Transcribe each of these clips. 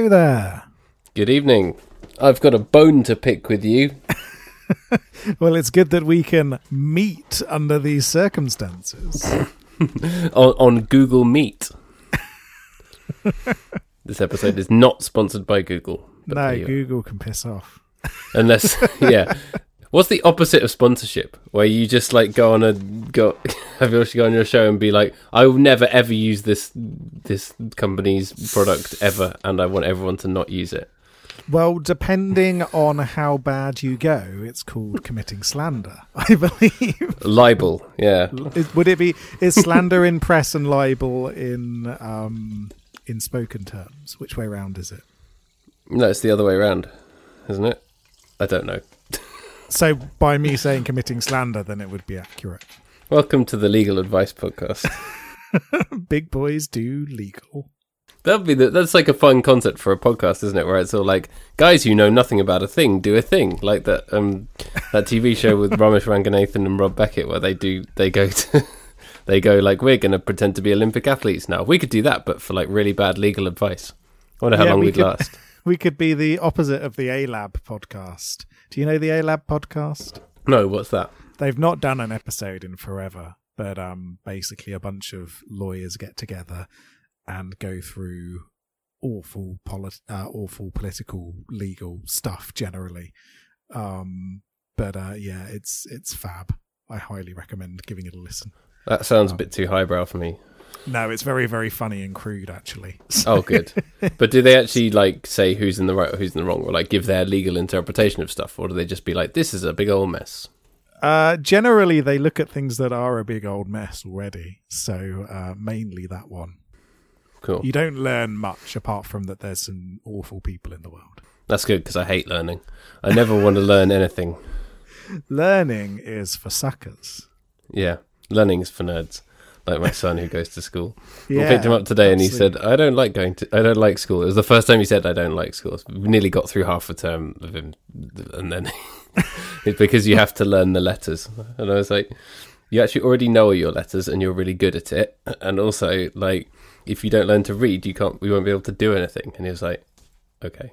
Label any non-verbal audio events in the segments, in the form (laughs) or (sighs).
Hello there. Good evening. I've got a bone to pick with you. (laughs) Well, it's good that we can meet under these circumstances. (laughs) on, on Google Meet. (laughs) this episode is not sponsored by Google. no, there you are. Google can piss off. Unless, yeah. What's the opposite of sponsorship? Where you just like go on a go (laughs) have you go on your show and be like, I will never ever use this this company's product ever, and I want everyone to not use it. Well, depending on how bad you go, it's called committing slander, (laughs) I believe. Libel, yeah. Is- Would it be is slander in press and libel in um in spoken terms? Which way round is it? No, it's the other way around, isn't it? I don't know. So by me saying committing slander, then it would be accurate. Welcome to the Legal Advice Podcast. (laughs) (laughs) Big boys do legal. That'd be the, that's like a fun concept for a podcast, isn't it? Where it's all like guys who know nothing about a thing do a thing, like that um that TV show with (laughs) Romesh Ranganathan and Rob Beckett, where they do they go to they go like we're going to pretend to be Olympic athletes now. We could do that, but for like really bad legal advice. I wonder how Yeah, long we we'd could- last. We could be the opposite of the A Lab podcast. Do you know the A Lab podcast? No, what's that? They've not done an episode in forever, but um, basically a bunch of lawyers get together and go through awful polit- uh, awful political legal stuff generally. Um, but uh, yeah, it's it's fab. I highly recommend giving it a listen. That sounds a bit too highbrow for me. No, it's very very funny and crude actually. Oh, (laughs) good. but do they actually like say who's in the right or who's in the wrong, or like give their legal interpretation of stuff, or do they just be like, "This is a big old mess"? Uh, generally, they look at things that are a big old mess already. So uh, mainly that one. Cool. You don't learn much apart from that there's some awful people in the world. That's good because I hate learning. I never want to learn anything. (laughs) Learning is for suckers. Yeah, learning is for nerds, like my son who goes to school. Yeah, I picked him up today, and he said, "I don't like going to. I don't like school." It was the first time he said, "I don't like school." We nearly got through half a term of him, and then (laughs) it's because you have to learn the letters. And I was like, "You actually already know all your letters, and you're really good at it. And also, like, if you don't learn to read, you can't. We won't be able to do anything." And he was like, "Okay."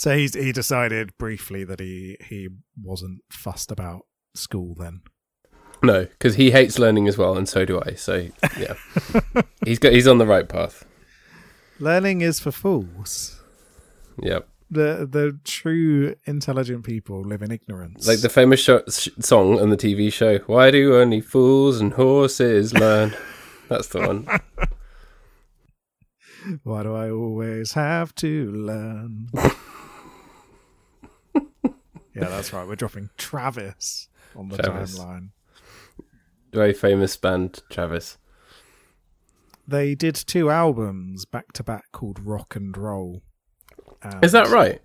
So he's, he decided briefly that he, he wasn't fussed about school then. No, because he hates learning as well, and so do I. So yeah, (laughs) he's got he's on the right path. Learning is for fools. Yep. The the true intelligent people live in ignorance. Like the famous sh- song on the TV show, Why Do Only Fools and Horses Learn? (laughs) That's the one. Why do I always have to learn? (laughs) yeah, that's right. We're dropping Travis on the Travis. timeline. Very famous band, Travis. They did two albums back to back called Rock and Roll. And, Is that right?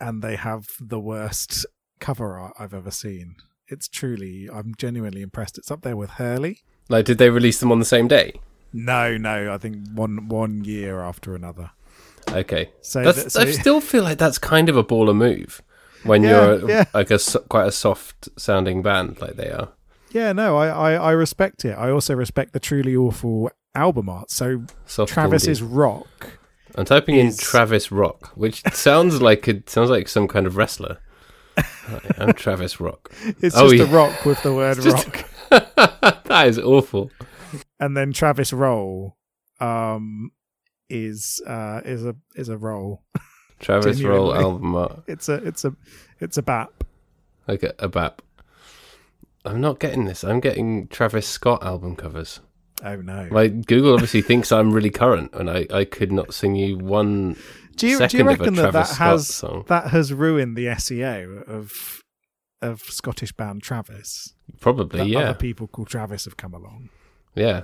And they have the worst cover art I've ever seen. It's truly, I'm genuinely impressed. It's up there with Hurley. Like, did they release them on the same day? No, no, I think one one year after another. Okay. So, so I still feel like that's kind of a baller move when Yeah, you're yeah. like a quite a soft sounding band like they are. Yeah, no, I, I I respect it. I also respect the truly awful album art. So Soft Travis's rock I'm typing in Travis Rock, which sounds like it sounds like some kind of wrestler. I'm Travis Rock. (laughs) It's Oh, just a rock with the word (laughs) Just- rock. (laughs) that is awful. And then Travis Roll um is uh is a is a roll. Travis Roll album art. It's a it's a it's a bap. Like a, a bap. I'm not getting this. I'm getting Travis Scott album covers. Oh no. Like Google obviously thinks I'm really current, and I, I could not sing you one Do you, do you of a reckon that that Scott has song. that has ruined the SEO of of Scottish band Travis? Probably, yeah, other people called Travis have come along. yeah.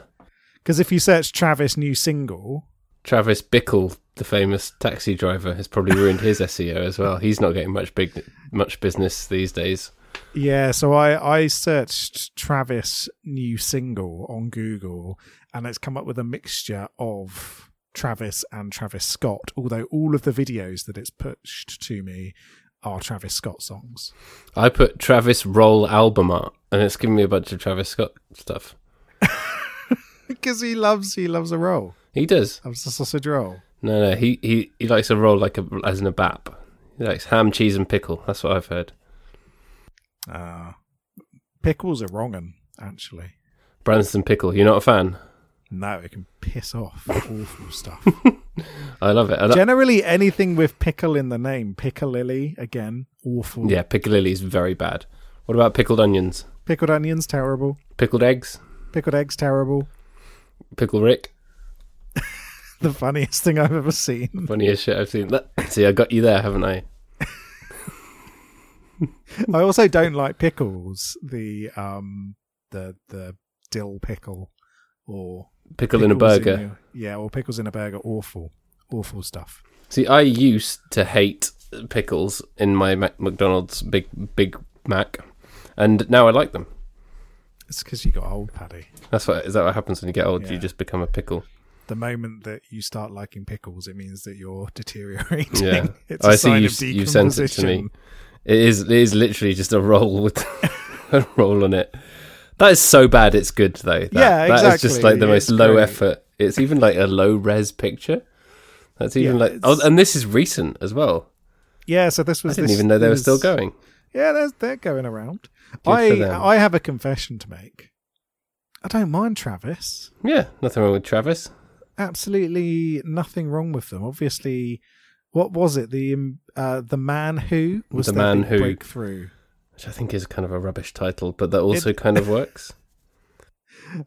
Because if you search Travis new single, Travis Bickle, the famous taxi driver, has probably ruined his SEO as well. He's not getting much big, much business these days. Yeah. So I I searched Travis new single on Google, and it's come up with a mixture of Travis and Travis Scott. Although all of the videos that it's pushed to me are Travis Scott songs. I put Travis roll album art, and it's giving me a bunch of Travis Scott stuff. (laughs) because he loves he loves a roll, He does. loves a sausage roll. No, no, he he, he likes a roll like a as in a bap. He likes ham, cheese, and pickle. That's what I've heard. Uh, pickles are wrong, actually, Branston pickle. You're not a fan? no, it can piss off. (laughs) Awful stuff. (laughs) I love it. I lo- Generally, anything with pickle in the name, piccalilli again, awful. yeah, piccalilli is very bad. What about pickled onions? Pickled onions, terrible. Pickled eggs? Pickled eggs, terrible. Pickle Rick? (laughs) The funniest thing I've ever seen. Funniest shit I've seen. See, I got you there, haven't I? I also don't like pickles. The um, the the dill pickle, or Pickle in a burger. your- yeah, or pickles in a burger. Awful, awful stuff. See, I used to hate pickles in my Mac- McDonald's Big Big Mac, and now I like them. It's because you got old, Paddy. That's what is that what happens when you get old? You just become a pickle. The moment that you start liking pickles, it means that you're deteriorating. Yeah. (laughs) it's a I see sign you- of you've sent it to me. It is it is literally just a roll with (laughs) a roll on it. That is so bad. It's good though. That, Yeah, That is just like the most low great. effort. It's even like a low res picture. That's even Yeah, like oh, and this is recent as well. Yeah, so this was I didn't this, even know they were still going. Yeah, they're they're going around. for I. I have a confession to make. I don't mind Travis. Yeah, nothing wrong with Travis. Absolutely nothing wrong with them. Obviously, what was it? The um, uh, the man who was The Man Who. breakthrough. Which I think is kind of a rubbish title, but that also kind of works. (laughs)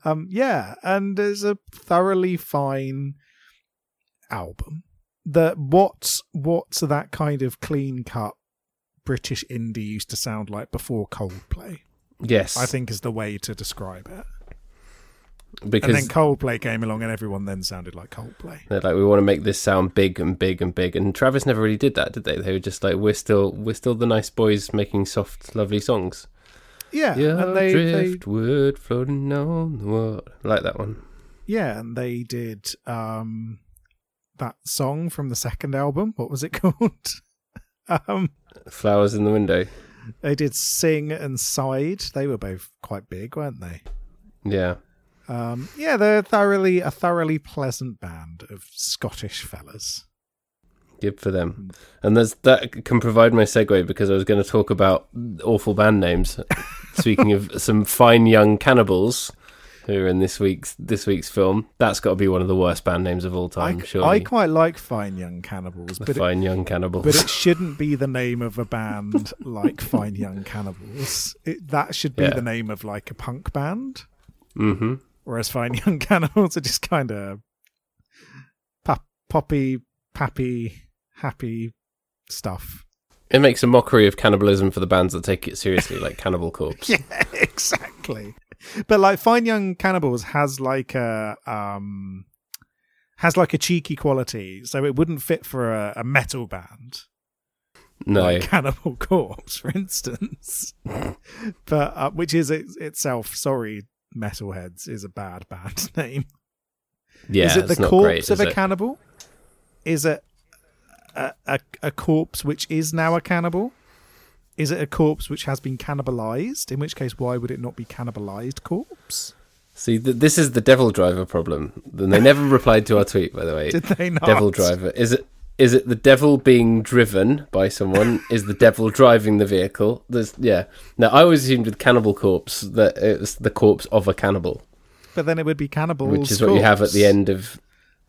Um, yeah, and it's a thoroughly fine album. That what's what's that kind of clean cut British indie used to sound like before Coldplay? Yes, I think is the way to describe it. Because and then Coldplay came along, and everyone then sounded like Coldplay. They're like, we want to make this sound big and big and big, and Travis never really did that, did they? They were just like, we're still, we're still the nice boys making soft, lovely songs. Yeah, Yeah, and they, they driftwood floating on the water. Like that one. yeah, and they did um that song from the second album. What was it (laughs) called? um, Flowers in the window. they did "Sing" and "Side." They were both quite big, weren't they? Yeah, Um, yeah, they're thoroughly a thoroughly pleasant band of Scottish fellas. good for them. And there's that can provide my segue because I was going to talk about awful band names. (laughs) Speaking of some fine young cannibals who are in this week's this week's film, that's got to be one of the worst band names of all time. I, I quite like Fine Young Cannibals, the but it, fine young cannibals. but it (laughs) shouldn't be the name of a band like Fine Young Cannibals. It, that should be Yeah. the name of like a punk band. hmm Whereas Fine (laughs) Young Cannibals are just kind of pop, poppy, pappy, happy stuff. It makes a mockery of cannibalism for the bands that take it seriously, like (laughs) Cannibal Corpse. Yeah, (laughs) exactly. But like Fine Young Cannibals has like a um has like a cheeky quality, so it wouldn't fit for a, a metal band No, like Cannibal Corpse, for instance. but uh, which is it, itself, sorry, metalheads, is a bad band (laughs) name. yeah, is it the corpse great, of a it? cannibal? Is it a, a a corpse which is now a cannibal? Is it a corpse which has been cannibalized? In which case, why would it not be cannibalized corpse? See, th- this is the Devil Driver problem. And they never replied to our tweet, by the way. (laughs) Did they not? Devil Driver. Is it? Is it the devil being driven by someone? is the devil driving the vehicle? There's yeah. Now I always assumed with Cannibal Corpse that it's the corpse of a cannibal, But then it would be cannibal. which is what you have at the end of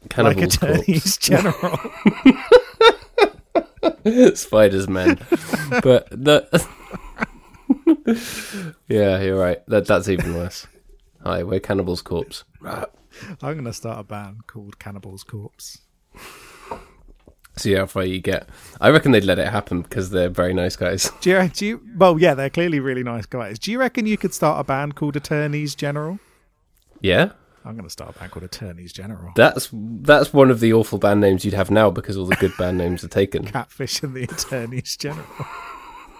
like Cannibal's (laughs) attorneys (laughs) general. Spiders Men. (laughs) but the yeah, you're right. That that's even worse. Hi, we're Cannibal's Corpse. I'm going to start a band called Cannibal's Corpse. See how far you get. I reckon they'd let it happen because they're very nice guys. Do you, do you? Well, yeah, they're clearly really nice guys. Do you reckon you could start a band called Attorneys General? Yeah, I'm going to start a band called Attorneys General. that's that's one of the awful band names you'd have now because all the good band names are taken. (laughs) Catfish and the Attorneys General.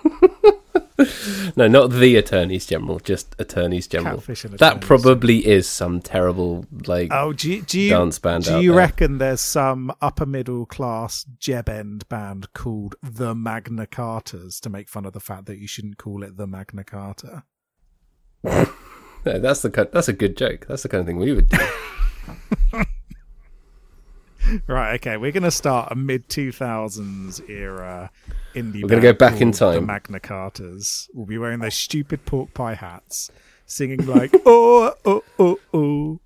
(laughs) (laughs) No, not the attorneys general, just attorneys general. That probably is some terrible like Oh, do you, do you, dance band. do you there. reckon there's some upper middle class jeb end band called the Magna Cartas to make fun of the fact that you shouldn't call it the Magna Carta? (laughs) No, that's the that's a good joke. That's the kind of thing we would do. (laughs) Right, okay, we're going to start a mid 2000s era indie We're gonna go back in called The time. Magna Cartas. We'll be wearing those stupid pork pie hats, singing like, (laughs) oh, oh, oh, oh.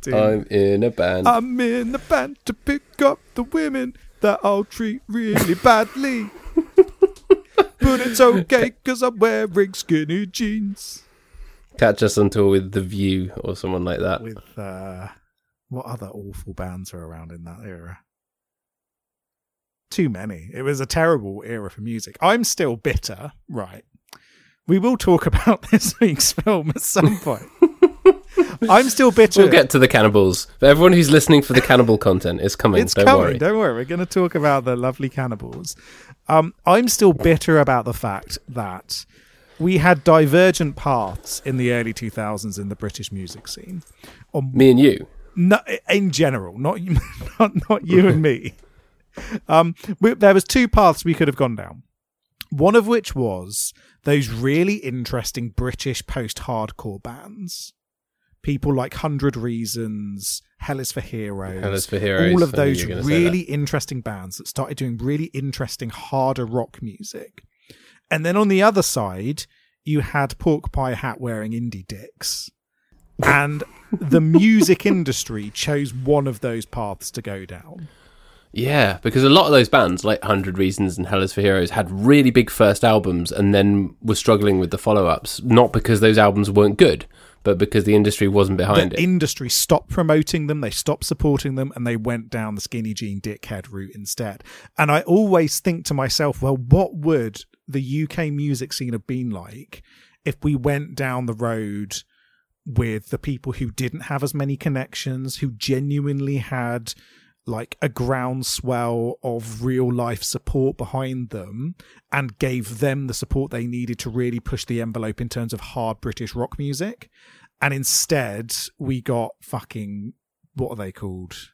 Dude, I'm in a band. I'm in the band to pick up the women that I'll treat really (laughs) badly. but it's okay because I'm wearing skinny jeans. Catch us on tour with The View or someone like that. With, uh, what other awful bands are around in that era? Too many. It was a terrible era for music. I'm still bitter, right? We will talk (laughs) about this week's film at some point. (laughs) I'm still bitter. We'll get to the cannibals. But everyone who's listening for the cannibal content is coming. It's don't coming. worry. Don't worry. We're going to talk about the lovely cannibals. Um, I'm still bitter about the fact that we had divergent paths in the early 2000s in the British music scene. On Me and you. No, in general, not you- (laughs) not not you and me. Um, we, there was two paths we could have gone down. One of which was those really interesting British post-hardcore bands, people like Hundred Reasons, Hell is for Heroes, Hell is for Heroes, all of those you were gonna say really interesting bands that started doing really interesting harder rock music. And then on the other side, you had pork pie hat wearing indie dicks. And the music (laughs) industry chose one of those paths to go down. Yeah, because a lot of those bands, like Hundred Reasons and Hell is for Heroes, had really big first albums and then were struggling with the follow ups. Not because those albums weren't good, but because the industry wasn't behind the it. industry stopped promoting them, they stopped supporting them, and they went down the skinny jean dickhead route instead. And I always think to myself, well, what would the UK music scene have been like if we went down the road with the people who didn't have as many connections, who genuinely had like a groundswell of real life support behind them and gave them the support they needed to really push the envelope in terms of hard British rock music. And instead, we got fucking what are they called?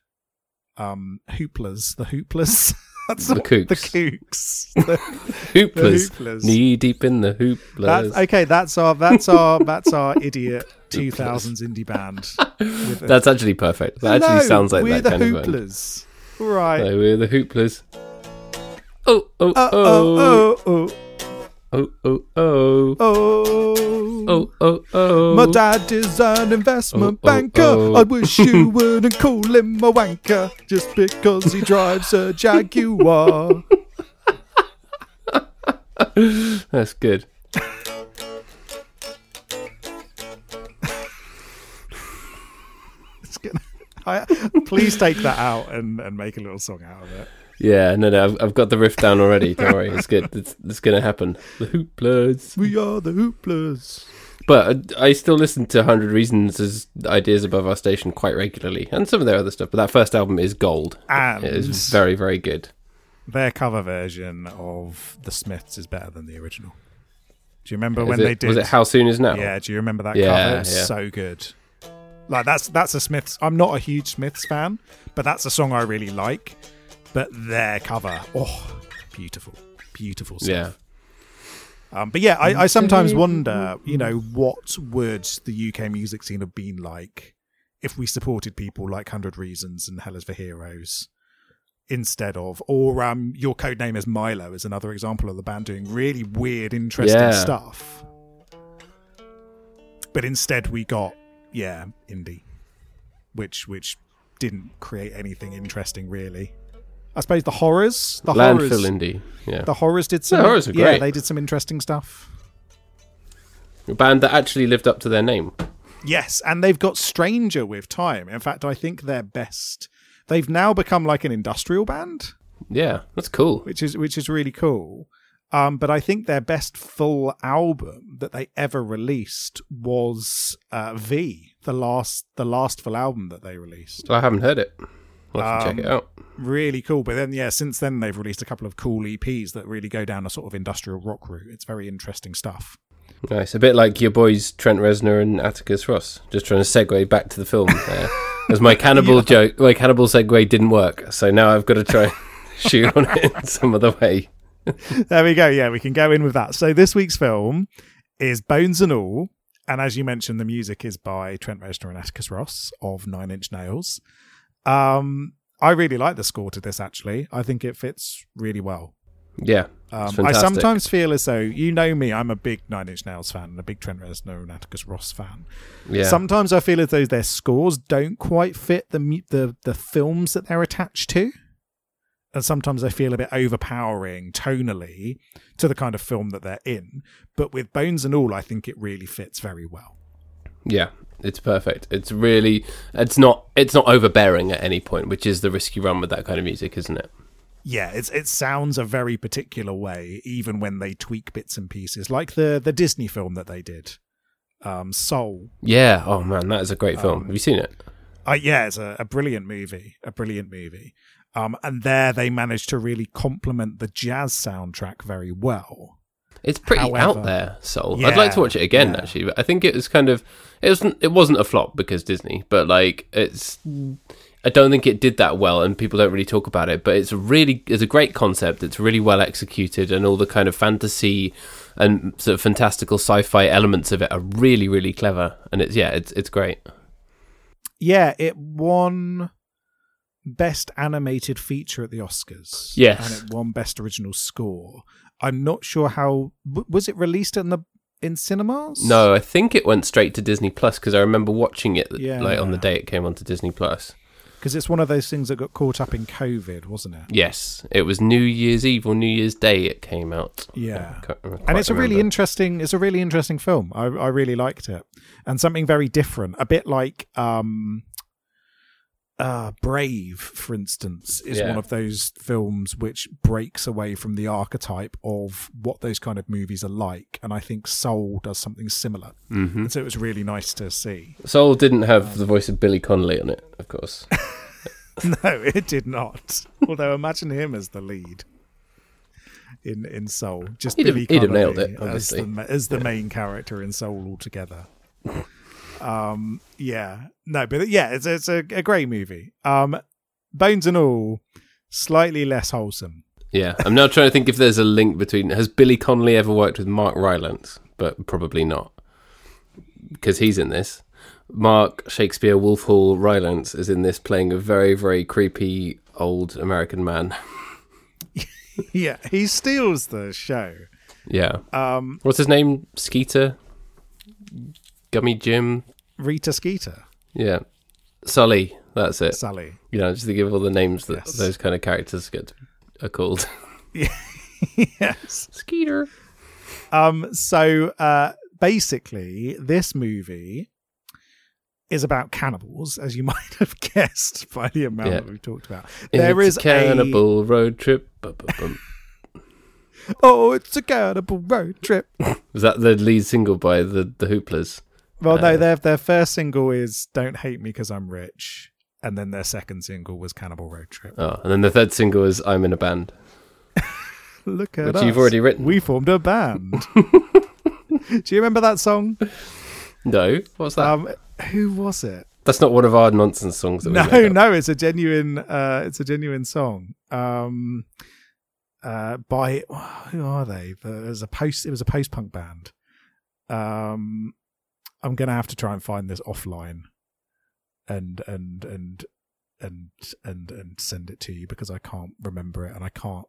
Um, hooplas. The hooplas. (laughs) That's The kooks. The kooks. (laughs) The- Hooplers, Hooplers. knee deep in the hooplers. okay, that's our that's our that's our idiot (laughs) two thousands indie band. A- That's actually perfect. That actually sounds like we're that the kind of band. hooplers. Right. So we're the hooplers. Oh oh Uh, oh oh oh oh oh oh oh oh oh oh. oh. My dad is an investment Oh, oh, banker. oh. I wish you (laughs) wouldn't call him a wanker just because he drives a Jaguar. (laughs) That's good. It's gonna- I, please take that out and, and make a little song out of it. Yeah, no, no, I've, I've got the riff down already. Don't worry, it's good. It's, it's going to happen. The hooplers. We are the hooplers. But I I still listen to Hundred Reasons as ideas above our station quite regularly, and some of their other stuff. But that first album is gold. And It is very, very good. their cover version of The Smiths is better than the original. Do you remember Is when it- they did? Was it How Soon Is Now? Yeah, do you remember that Yeah, cover? It's yeah. so good. Like that's that's a Smiths. I'm not a huge Smiths fan, but that's a song I really like. But their cover, oh, beautiful, beautiful stuff. Yeah. Um, but yeah, I, I sometimes wonder, you know, what would the UK music scene have been like if we supported people like Hundred Reasons and Hell is for Heroes instead of, or um, your code name is Milo is another example of the band doing really weird, interesting Yeah. stuff. But instead, we got yeah, indie, which which didn't create anything interesting really. I suppose the horrors, the Landfill horrors, Indie. Yeah. the horrors did some. The horrors are Yeah, they did some interesting stuff. A band that actually lived up to their name. Yes, and they've got stranger with time. In fact, I think they're best. They've now become like an industrial band. Yeah, that's cool. which is which is really cool. Um, but I think their best full album that they ever released was uh, V, the last the last full album that they released. I haven't heard it. Have to check Um, it out. Really cool. But then, yeah, since then they've released a couple of cool EPs that really go down a sort of industrial rock route. It's very interesting stuff. Nice. A bit like your boys Trent Reznor and Atticus Ross. Just trying to segue back to the film there. (laughs) As my cannibal joke, my cannibal segue didn't work, so now I've got to try and (laughs) shoot on it in some other way. there we go. Yeah, we can go in with that. So this week's film is Bones and All, and as you mentioned, the music is by Trent Reznor and Atticus Ross of Nine Inch Nails. Um, I really like the score to this. Actually, I think it fits really well. Yeah, Um, I sometimes feel as though you know me. I'm a big Nine Inch Nails fan and a big Trent Reznor and Atticus Ross fan. yeah, Sometimes I feel as though their scores don't quite fit the the the films that they're attached to, and sometimes I feel a bit overpowering tonally to the kind of film that they're in. But with Bones and All, I think it really fits very well. Yeah. It's perfect. It's really, it's not, it's not overbearing at any point, which is the risk you run with that kind of music, isn't it? Yeah, it's it sounds a very particular way, even when they tweak bits and pieces, like the the Disney film that they did, um, Soul. Yeah. Oh man, that is a great film. Um, Have you seen it? Uh, yeah, it's a, a brilliant movie, a brilliant movie. Um, and there they managed to really complement the jazz soundtrack very well. It's pretty However- out there, Soul. I'd like to watch it again, yeah. actually. But I think it was kind of it wasn't it wasn't a flop because Disney, but like it's I don't think it did that well, and people don't really talk about it. But it's a really it's a great concept. It's really well executed, and all the kind of fantasy and sort of fantastical sci-fi elements of it are really really clever. And it's yeah, it's it's great. Yeah, it won best animated feature at the Oscars. Yes. and it won best original score. I'm not sure how w- was it released in the in cinemas. No, I think it went straight to Disney Plus because I remember watching it Yeah. like on the day it came onto Disney Plus. because it's one of those things that got caught up in COVID, wasn't it? Yes, it was New Year's Eve or New Year's Day. It came out. Yeah. I can't- I and it's a really interesting it's a really interesting film I, I really liked it and something very different a bit like um uh brave for instance is Yeah. one of those films which breaks away from the archetype of what those kind of movies are like and i think soul does something similar Mhm. and so it was really nice to see Soul didn't have the voice of Billy Connolly on it, of course. (laughs) no it did not although imagine him as the lead in in soul just He'd have- Billy he'd have Connolly nailed it, as obviously. the, as the main character in soul altogether (laughs) um yeah no but yeah it's it's a, a great movie um bones and all slightly less wholesome Yeah, I'm now trying to think if there's a link between. Has Billy Connolly ever worked with Mark Rylance? But probably not, because he's in this. Mark Shakespeare Wolf Hall Rylance is in this, playing a very, very creepy old American man. (laughs) yeah he steals the show Yeah, um what's his name? Skeeter, Gummy Jim. rita skeeter Yeah, Sully. That's it. sally You know, just to give all the names that Yes. those kind of characters get are called. (laughs) yes Skeeter. Um, so uh, basically, this movie is about cannibals, as you (laughs) might have guessed by the amount Yeah. that we've talked about. There it's is a cannibal road trip. (laughs) Oh, it's a cannibal road trip. Was that the lead single by the the Hooplers? Well, Uh, no, their their first single is "Don't Hate Me Because I'm Rich," and then their second single was "Cannibal Road Trip." Oh, and then the third single is "I'm in a band," (laughs) Look at which us. you've already written. We formed a band. (laughs) Do you remember that song? No, what's that? Um, who was it? That's not one of our nonsense songs. That we no no it's a genuine uh it's a genuine song um uh by who are they there's a post it was a post punk band um i'm gonna have to try and find this offline and and and and and and send it to you because i can't remember it and i can't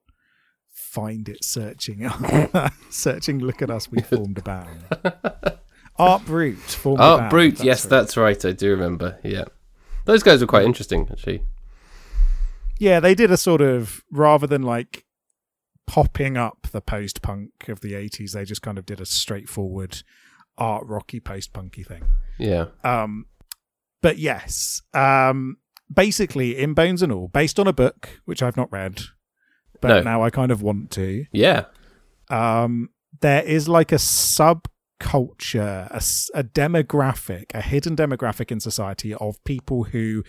find it searching (laughs) searching look at us we (laughs) formed a band art brut formed a Oh, band, Brut. yes, right. that's right. I do remember. Yeah, those guys were quite interesting, actually. Yeah, they did a sort of rather than like popping up the post punk of the 80s, they just kind of did a straightforward art rocky post punky thing. Yeah, Um but yes, um basically in Bones and All, based on a book which I've not read, but No. now I kind of want to. Yeah. Um, there is like a subculture, a, a demographic, a hidden demographic in society of people who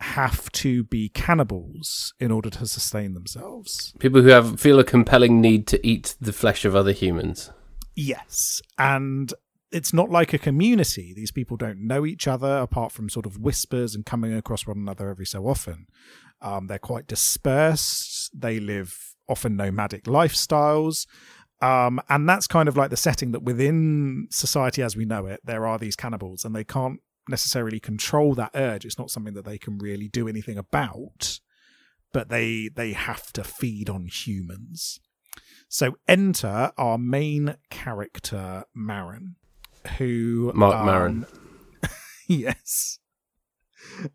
have to be cannibals in order to sustain themselves. People who have feel a compelling need to eat the flesh of other humans. Yes. And it's not like a community. These people don't know each other apart from sort of whispers and coming across one another every so often. Um, they're quite dispersed. They live often nomadic lifestyles. Um, and that's kind of like the setting that within society as we know it, there are these cannibals and they can't necessarily control that urge. It's not something that they can really do anything about, but they they have to feed on humans. So enter our main character, Maren, who Mark um, Maren. (laughs) yes,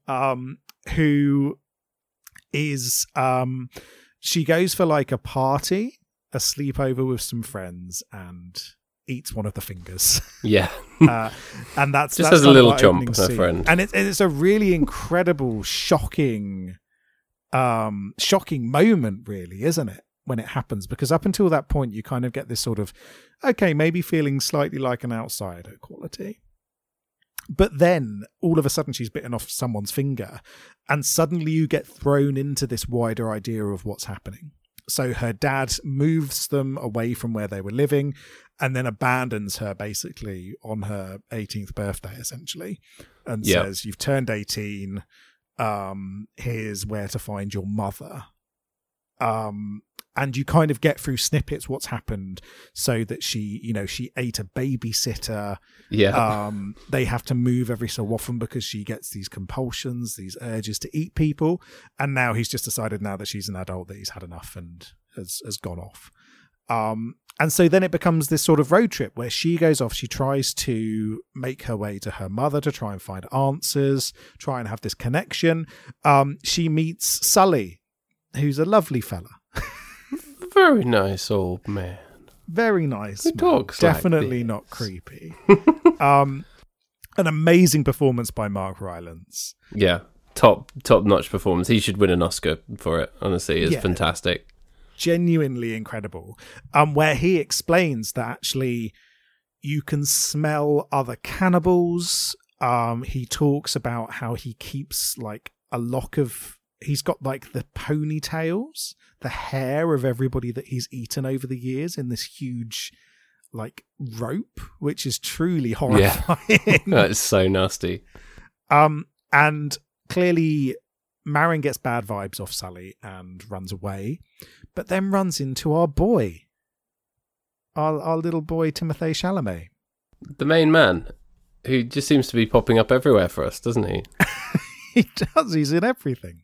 um, who is um, she goes for like a party, a sleepover with some friends, and eats one of the fingers. (laughs) Yeah. uh, and that's Just that's has a little jump, her friend. and it's it's a really incredible, shocking, um, shocking moment, really, isn't it? When it happens, because up until that point, you kind of get this sort of, okay, maybe feeling slightly like an outsider quality. But then all of a sudden she's bitten off someone's finger, and suddenly you get thrown into this wider idea of what's happening. So her dad moves them away from where they were living and then abandons her basically on her 18th birthday, essentially, and Yeah. says, You've turned 18. Um, here's where to find your mother. Um, and you kind of get through snippets what's happened so that she, you know, she ate a babysitter Yeah. um, they have to move every so often because she gets these compulsions, these urges to eat people. And now he's just decided now that she's an adult that he's had enough and has, has gone off. Um, and so then it becomes this sort of road trip where she goes off, she tries to make her way to her mother to try and find answers, try and have this connection. Um, she meets Sully, who's a lovely fella. Very nice old man. very nice. Man. talks Definitely this. not creepy. (laughs) um, an amazing performance by Mark Rylance. Yeah. Top top notch performance. He should win an Oscar for it. Honestly, it's Yeah. fantastic. Genuinely incredible. Um, where he explains that actually you can smell other cannibals. Um, he talks about how he keeps like a lock of. He's got like the ponytails, the hair of everybody that he's eaten over the years in this huge, like rope, which is truly (laughs) horrifying. That's so nasty. Um, and clearly, Maren gets bad vibes off Sully and runs away, but then runs into our boy, our our little boy Timothée Chalamet. The main man, who just seems to be popping up everywhere for us, doesn't he? (laughs) he does. He's in everything.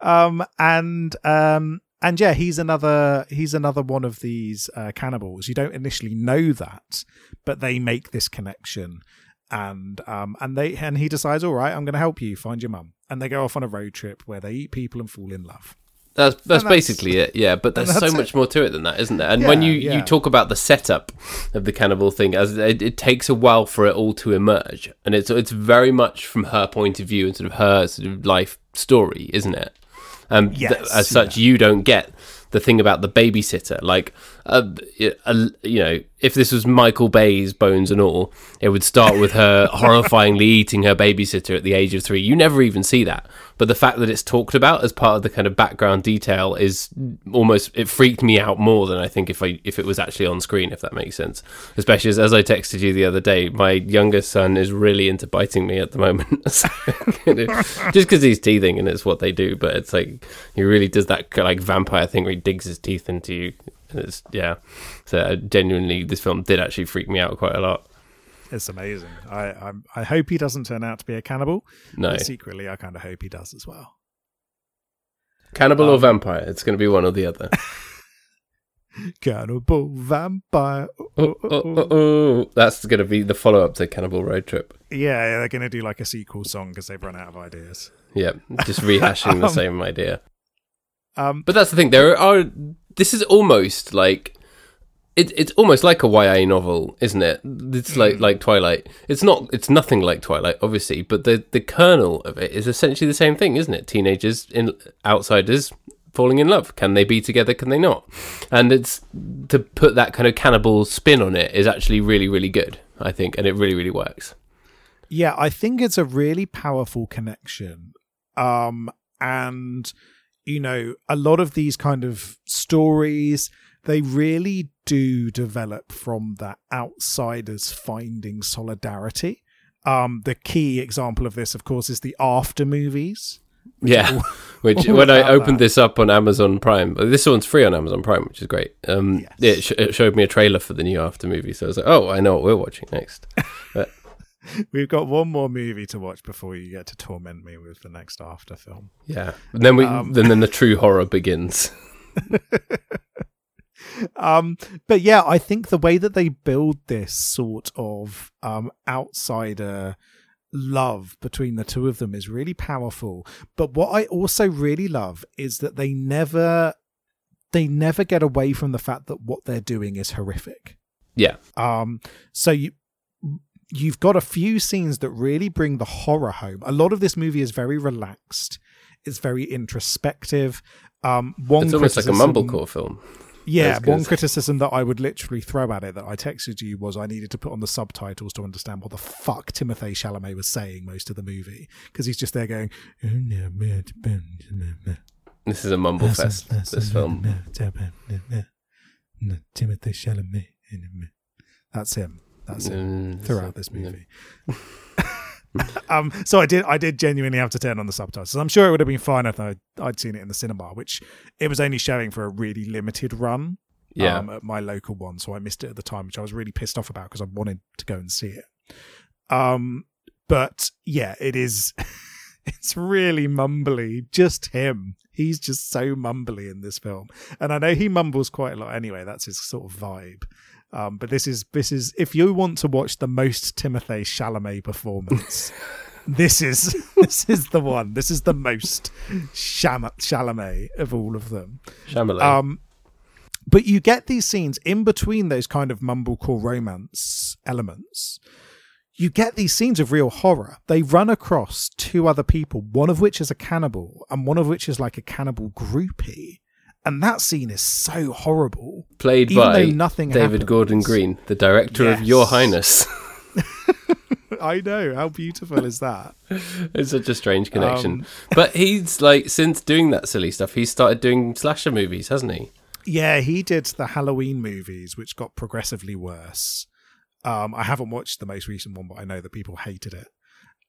Um, and um, and yeah, he's another he's another one of these uh, cannibals. You don't initially know that, but they make this connection. And um and they and he decides, all right, I'm going to help you find your mum, and they go off on a road trip where they eat people and fall in love. That's that's, that's- basically it. Yeah, but (laughs) there's so much it. more to it than that, isn't there? And when you yeah. you talk about the setup of the cannibal thing, as it, it takes a while for it all to emerge, and it's it's very much from her point of view and sort of her sort of life story, isn't it? Um, th- as such, you don't get the thing about the babysitter. Like, uh, uh, you know, if this was Michael Bay's Bones and All, it would start with her (laughs) horrifyingly eating her babysitter at the age of three. You never even see that. But the fact that it's talked about as part of the kind of background detail is almost it freaked me out more than I think if I if it was actually on screen, if that makes sense. Especially as, as I texted you the other day, my youngest son is really into biting me at the moment, (laughs) So, you know, just because he's teething and it's what they do. But it's like he really does that like vampire thing where he digs his teeth into you. And it's yeah. So uh, genuinely, this film did actually freak me out quite a lot. It's amazing. I I'm, I hope he doesn't turn out to be a cannibal. No, secretly, I kind of hope he does as well. cannibal or um, vampire? It's going to be one or the other. (laughs) Cannibal vampire. oh, oh, oh, oh. That's going to be the follow up to Cannibal Road Trip. Yeah, they're going to do like a sequel song because they've run out of ideas. Yeah, just rehashing the (laughs) Um, same idea. Um, But that's the thing. There are. This is almost like. It, it's almost like a YA novel, isn't it? It's Hmm. like like Twilight. It's not. It's nothing like Twilight, obviously, but the the kernel of it is essentially the same thing, isn't it? Teenagers in outsiders falling in love? Can they be together? Can they not? And it's to put that kind of cannibal spin on it is actually really, really good, I think, and it really, really works. Yeah, I think it's a really powerful connection. Um, and, you know, a lot of these kind of stories, they really do develop from that outsiders finding solidarity. Um, the key example of this, of course, is the after movies. Yeah, (laughs) which when I opened that. this up on Amazon Prime, this one's free on Amazon Prime, which is great. Um, Yes. it, sh- it showed me a trailer for the new After movie, so I was like, oh, I know what we're watching next. (laughs) (laughs) We've got one more movie to watch before you get to torment me with the next after film. Yeah, and then we, Um, then then the (laughs) true horror begins. (laughs) um but yeah i think the way that they build this sort of um outsider love between the two of them is really powerful but what i also really love is that they never they never get away from the fact that what they're doing is horrific Yeah, um so you you've got a few scenes that really bring the horror home a lot of this movie is very relaxed it's very introspective um one it's almost like a mumblecore film. yeah, one criticism that I would literally throw at it that I texted you was I needed to put on the subtitles to understand what the fuck Timothée Chalamet was saying most of the movie because he's just there going. This is a mumble fest. This film. Timothée Chalamet. That's him. That's him Mm, throughout this movie. (laughs) um, so I did, I did genuinely have to turn on the subtitles. I'm sure it would have been fine if I'd, I'd seen it in the cinema, which it was only showing for a really limited run. Yeah, um, at my local one, so I missed it at the time, which I was really pissed off about because I wanted to go and see it. Um, but yeah, it is. (laughs) it's really mumbly. Just him. He's just so mumbly in this film, and I know he mumbles quite a lot. Anyway, that's his sort of vibe. Um, but this is this is if you want to watch the most Timothée Chalamet performance. (laughs) This is (laughs) this is the one. This is the most Cham- Chalamet of all of them. Shyamalan. Um, but you get these scenes in between those kind of mumblecore romance elements. You get these scenes of real horror. They run across two other people, one of which is a cannibal, and one of which is like a cannibal groupie. And that scene is so horrible. Played by nothing David happens. Gordon Green, the director of Your Highness. (laughs) (laughs) I know. How beautiful is that? it's such a strange connection. Um, but he's like, since doing that silly stuff, he's started doing slasher movies, hasn't he? Yeah, he did the Halloween movies, which got progressively worse. Um, I haven't watched the most recent one, but I know that people hated it.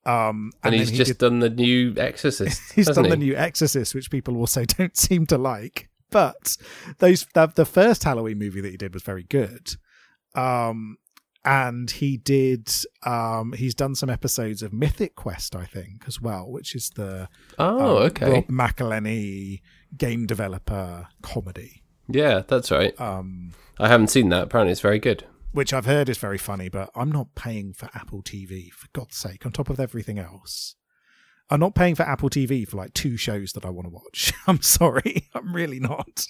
Um, And, then he's he just did done the new Exorcist. (laughs) He's done the new Exorcist, which people also don't seem to like. But those the, the first Halloween movie that he did was very good. Um, and he did um, he's done some episodes of Mythic Quest, I think, as well, which is the Oh, um, okay. Rob McElhenney game developer comedy. Yeah, that's right. Um, I haven't seen that. Apparently, it's very good. which I've heard is very funny, but I'm not paying for Apple TV for God's sake. On top of everything else, I'm not paying for Apple TV for like two shows that I want to watch. (laughs) I'm sorry, (laughs) I'm really not.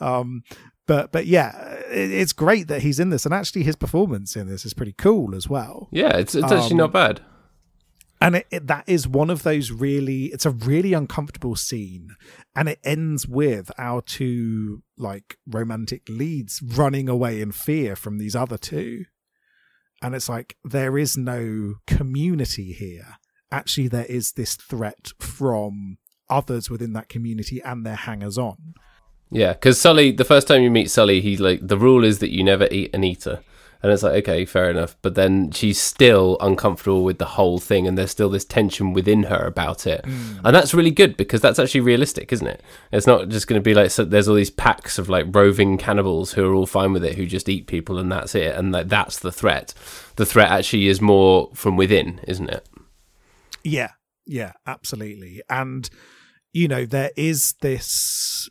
Um, but but yeah, it, it's great that he's in this, and actually his performance in this is pretty cool as well. Yeah, it's it's actually Um, not bad. And it, it, that is one of those really, it's a really uncomfortable scene. And it ends with our two like romantic leads running away in fear from these other two. And it's like, there is no community here. Actually, there is this threat from others within that community and their hangers on. Yeah, because Sully, the first time you meet Sully, he's like, the rule is that you never eat an eater. And it's like, okay, fair enough. But then she's still uncomfortable with the whole thing, and there's still this tension within her about it. Hmm. And that's really good because that's actually realistic, isn't it? It's not just going to be like, so there's all these packs of like roving cannibals who are all fine with it, who just eat people, and that's it. And like, that's the threat. The threat actually is more from within, isn't it? Yeah, yeah, absolutely. And you know, there is this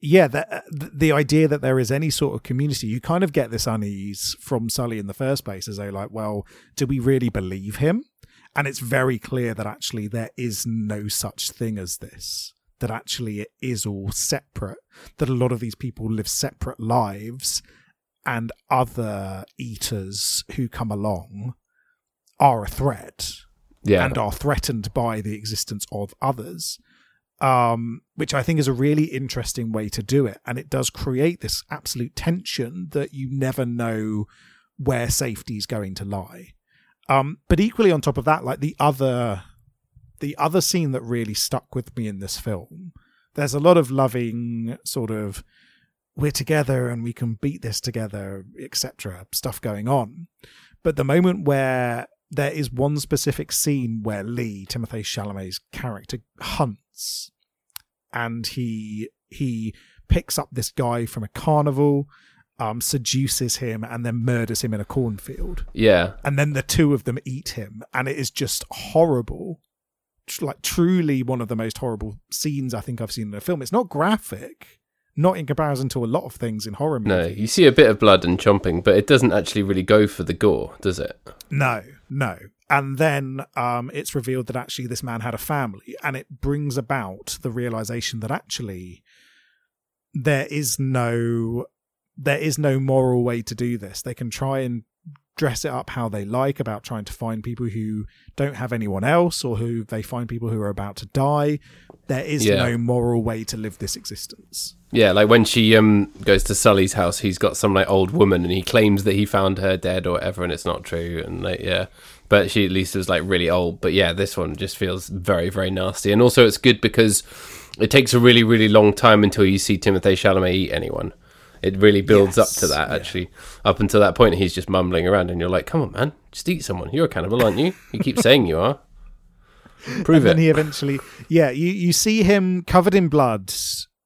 yeah, the, uh, the idea that there is any sort of community, you kind of get this unease from Sully in the first place as though like, well, do we really believe him? And it's very clear that actually there is no such thing as this. That actually it is all separate. That a lot of these people live separate lives and other eaters who come along are a threat Yeah. and are threatened by the existence of others. um, which I think is a really interesting way to do it. And it does create this absolute tension that you never know where safety is going to lie. Um, but equally on top of that, like the other, the other scene that really stuck with me in this film, there's a lot of loving sort of we're together and we can beat this together, etc. stuff going on. But the moment where there is one specific scene where Lee, Timothée Chalamet's character, hunts, and he he picks up this guy from a carnival, um, seduces him, and then murders him in a cornfield. Yeah. And then the two of them eat him, and it is just horrible. Like truly one of the most horrible scenes I think I've seen in a film. It's not graphic, not in comparison to a lot of things in horror No, you see a bit of blood and chomping, but it doesn't actually really go for the gore, does it? No, no. And then um, it's revealed that actually this man had a family, and it brings about the realization that actually there is no there is no moral way to do this. They can try and dress it up how they like about trying to find people who don't have anyone else or who they find people who are about to die. There is Yeah. no moral way to live this existence. Yeah, like when she um goes to Sully's house, he's got some like old woman, and he claims that he found her dead or whatever, and it's not true. And like, yeah, but she at least was like really old. But yeah, this one just feels very, very nasty. And also, it's good because it takes a really, really long time until you see Timothée Chalamet eat anyone. It really builds up to Yes, that. yeah. Actually, up until that point, he's just mumbling around, and you're like, "Come on, man, just eat someone. You're a cannibal, aren't you? You keep (laughs) saying you are. Prove and then it." he eventually yeah you, you see him covered in blood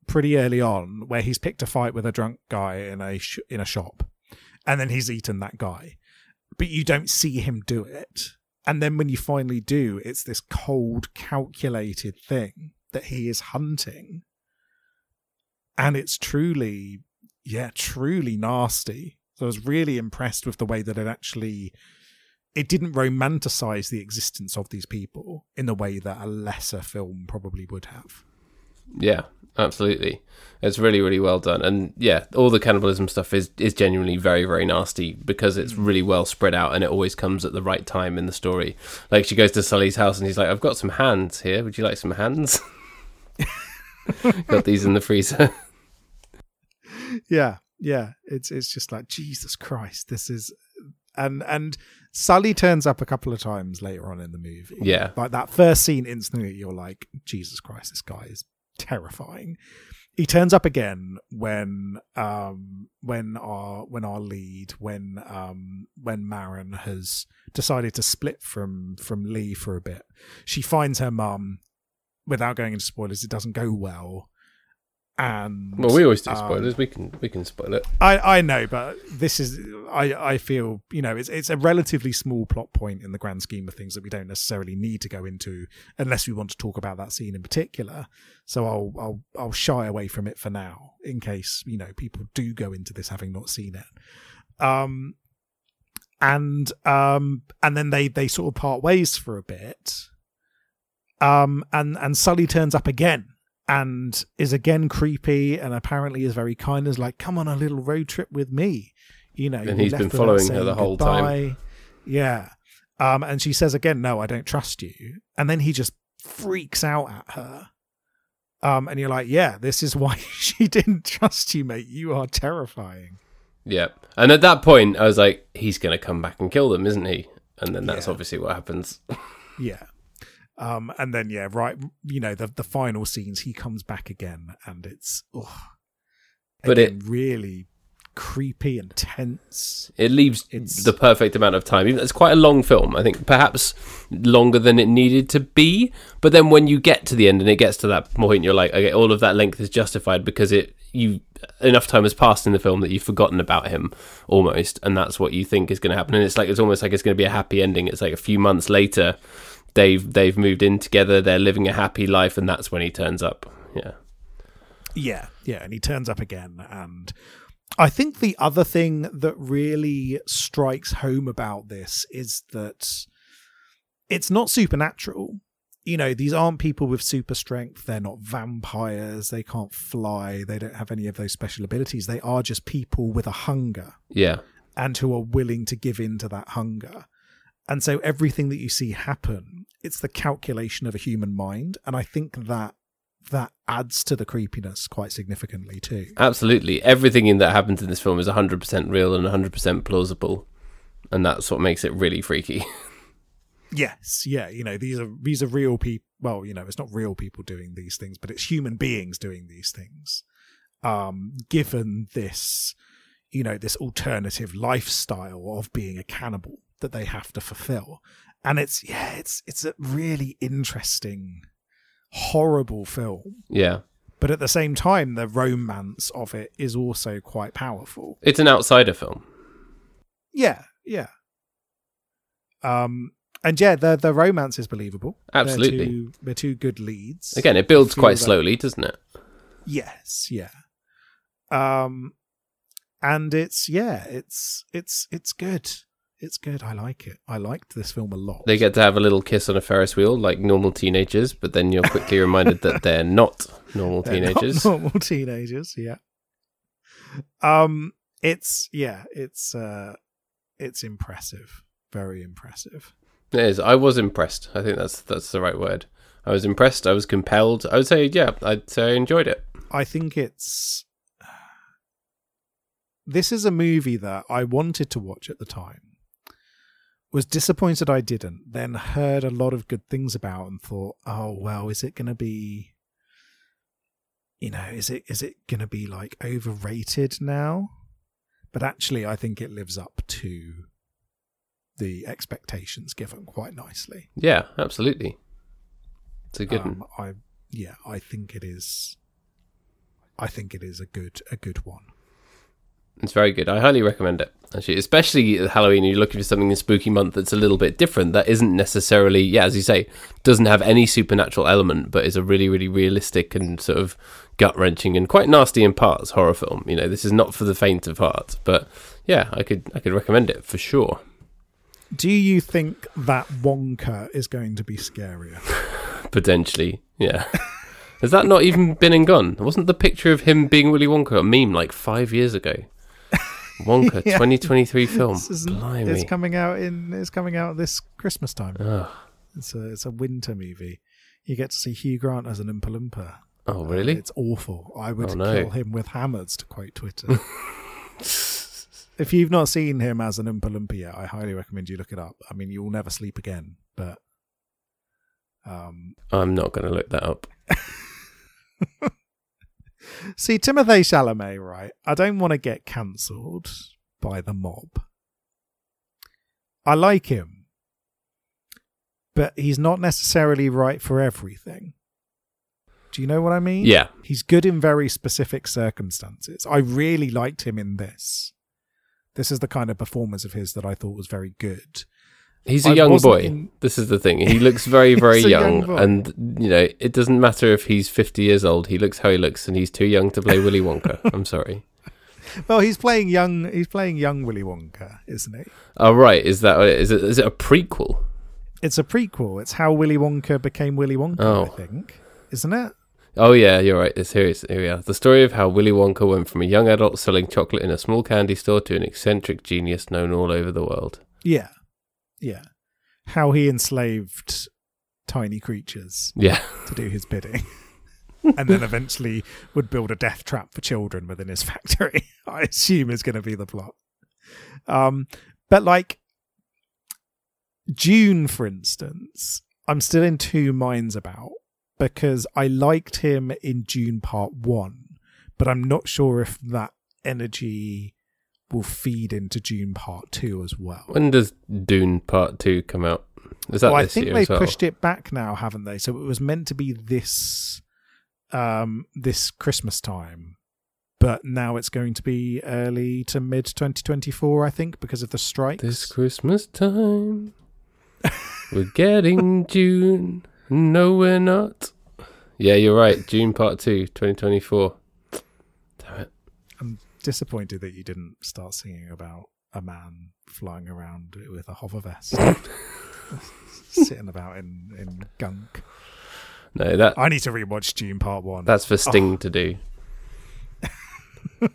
pretty early on where he's picked a fight with a drunk guy in a sh- in a shop and then he's eaten that guy but you don't see him do it and then when you finally do it's this cold calculated thing that he is hunting and it's truly yeah truly nasty so i was really impressed with the way that it actually it didn't romanticize the existence of these people in the way that a lesser film probably would have. Yeah, absolutely. It's really, really well done. And yeah, all the cannibalism stuff is, is genuinely very, very nasty because it's really well spread out and it always comes at the right time in the story. Like she goes to Sully's house and he's like, I've got some hands here. Would you like some hands? (laughs) got these in the freezer. Yeah, yeah. It's it's just like Jesus Christ. This is and and Sully turns up a couple of times later on in the movie. Yeah. Like that first scene instantly you're like, Jesus Christ, this guy is terrifying. He turns up again when um when our when our lead when um when Maren has decided to split from from Lee for a bit. She finds her mum without going into spoilers, it doesn't go well. And Well, we always do um, spoilers. we can we can spoil it. I, I know, but this is I, I feel you know it's it's a relatively small plot point in the grand scheme of things that we don't necessarily need to go into unless we want to talk about that scene in particular. So I'll I'll I'll shy away from it for now in case you know people do go into this having not seen it. Um, and um, and then they they sort of part ways for a bit. Um, and and Sully turns up again and is again creepy and apparently is very kind is like come on a little road trip with me you know And he's been following her the whole time. yeah um and she says again no i don't trust you and then he just freaks out at her um and you're like yeah this is (laughs) why she didn't trust you mate you are terrifying Yeah. And at that point, I was like, he's going to come back and kill them, isn't he? And then that's Yeah. obviously what happens. (laughs) yeah um and then yeah right you know the the final scenes he comes back again and it's ugh, But it- really creepy and tense It leaves It's- the perfect amount of time. It's quite a long film. I think perhaps longer than it needed to be. But then when you get to the end and it gets to that point, you're like, okay, all of that length is justified because it you enough time has passed in the film that you've forgotten about him almost, and that's what you think is going to happen. And it's like it's almost like it's going to be a happy ending. It's like a few months later, they've they've moved in together, they're living a happy life, and that's when he turns up. Yeah, Yeah, yeah, and he turns up again. And I think the other thing that really strikes home about this is that it's not supernatural. You know, these aren't people with super strength. They're not vampires. They can't fly. They don't have any of those special abilities. They are just people with a hunger yeah, and who are willing to give in to that hunger. And so everything that you see happen, it's the calculation of a human mind. And I think that that adds to the creepiness quite significantly too. Absolutely. Everything in that happens in this film is 100% real and 100% plausible. And that's what makes it really freaky. (laughs) Yes, yeah, you know these are these are real people. Well, you know it's not real people doing these things, but it's human beings doing these things. Um, given this, you know, this alternative lifestyle of being a cannibal that they have to fulfill, and it's yeah, it's it's a really interesting, horrible film. yeah. But at the same time, the romance of it is also quite powerful. It's an outsider film. Yeah, yeah. Um, and yeah, the the romance is believable. Absolutely. they're two, they're two good leads. Again, it builds quite slowly, doesn't it? Yes, yeah. Um, and it's yeah, it's it's it's good. It's good. I like it. I liked this film a lot. They get to have a little kiss on a Ferris wheel like normal teenagers, but then you're quickly reminded that they're not normal They're not teenagers. (laughs) normal teenagers. Yeah. Um, it's yeah, it's uh, it's impressive. Very impressive. It is. I was impressed. I think that's that's the right word. I was impressed. I was compelled. I would say, yeah, I'd say I enjoyed it. I think it's. This is a movie that I wanted to watch at the time. Was disappointed I didn't. Then heard a lot of good things about and thought, oh well, is it going to be? You know, is it is it going to be like overrated now? But actually, I think it lives up to the expectations given quite nicely. Yeah, absolutely. It's a good one. Um, I yeah, I think it is. I think it is a good a good one. It's very good. I highly recommend it. Actually, especially Halloween, you're looking for something in spooky month that's a little bit different. That isn't necessarily, yeah, as you say, doesn't have any supernatural element, but is a really, really realistic and sort of gut wrenching and quite nasty in parts horror film. You know, this is not for the faint of heart, but yeah, I could, I could recommend it for sure. Do you think that Wonka is going to be scarier? (laughs) Potentially, yeah. Has that not even been and gone? Wasn't the picture of him being Willy Wonka a meme like five years ago? Wonka, (laughs) Yeah. 2023 film. This isn't- It's coming out in. It's coming out this Christmas time. Ugh. It's a it's a winter movie. You get to see Hugh Grant as an Oompa Loompa. Oh, really? It's awful. I would Oh, no. kill him with hammers, to quote Twitter. (laughs) if you've not seen him as an Oompa Loompa yet, I highly recommend you look it up. I mean, you'll never sleep again, but um, I'm not going to look that up. (laughs) see Timothée Chalamet, right? I don't want to get cancelled by the mob. I like him, but he's not necessarily right for everything. Do you know what I mean? Yeah. He's good in very specific circumstances. I really liked him in this. This is the kind of performance of his that I thought was very good. He's a I young boy. in- (laughs) This is the thing. He looks very, very young young, and you know it doesn't matter if he's fifty years old. He looks how he looks, and he's too young to play Willy Wonka. (laughs) I'm sorry. Well, he's playing young. He's playing young Willy Wonka, isn't he? Oh right, is that is? It is it a prequel? It's a prequel. It's how Willy Wonka became Willy Wonka. Oh. I think, isn't it? Oh yeah, you're right. It's here. It's, here we are. The story of how Willy Wonka went from a young adult selling chocolate in a small candy store to an eccentric genius known all over the world. Yeah, yeah. How he enslaved tiny creatures Yeah, to do his bidding. (laughs) and then eventually would build a death trap for children within his (laughs) factory. I assume is going to be the plot. Um, but like Dune, for instance, I'm still in two minds about because I liked him in Dune Part One, but I'm not sure if that energy will feed into Dune Part Two as well. when does Dune Part Two come out? Is that well, I think they well? pushed it back now, haven't they? So it was meant to be this um this Christmas time. But now it's going to be early to mid 2024, I think, because of the strikes. This Christmas time, (laughs) we're getting Dune. No, we're not. Yeah, you're right. Dune Part Two, 2024. Damn it. I'm disappointed that you didn't start singing about a man flying around with a hover vest, (laughs) sitting about in, in gunk. No, that I need to rewatch Dune Part 1. that's for Oh. Sting to do. (laughs)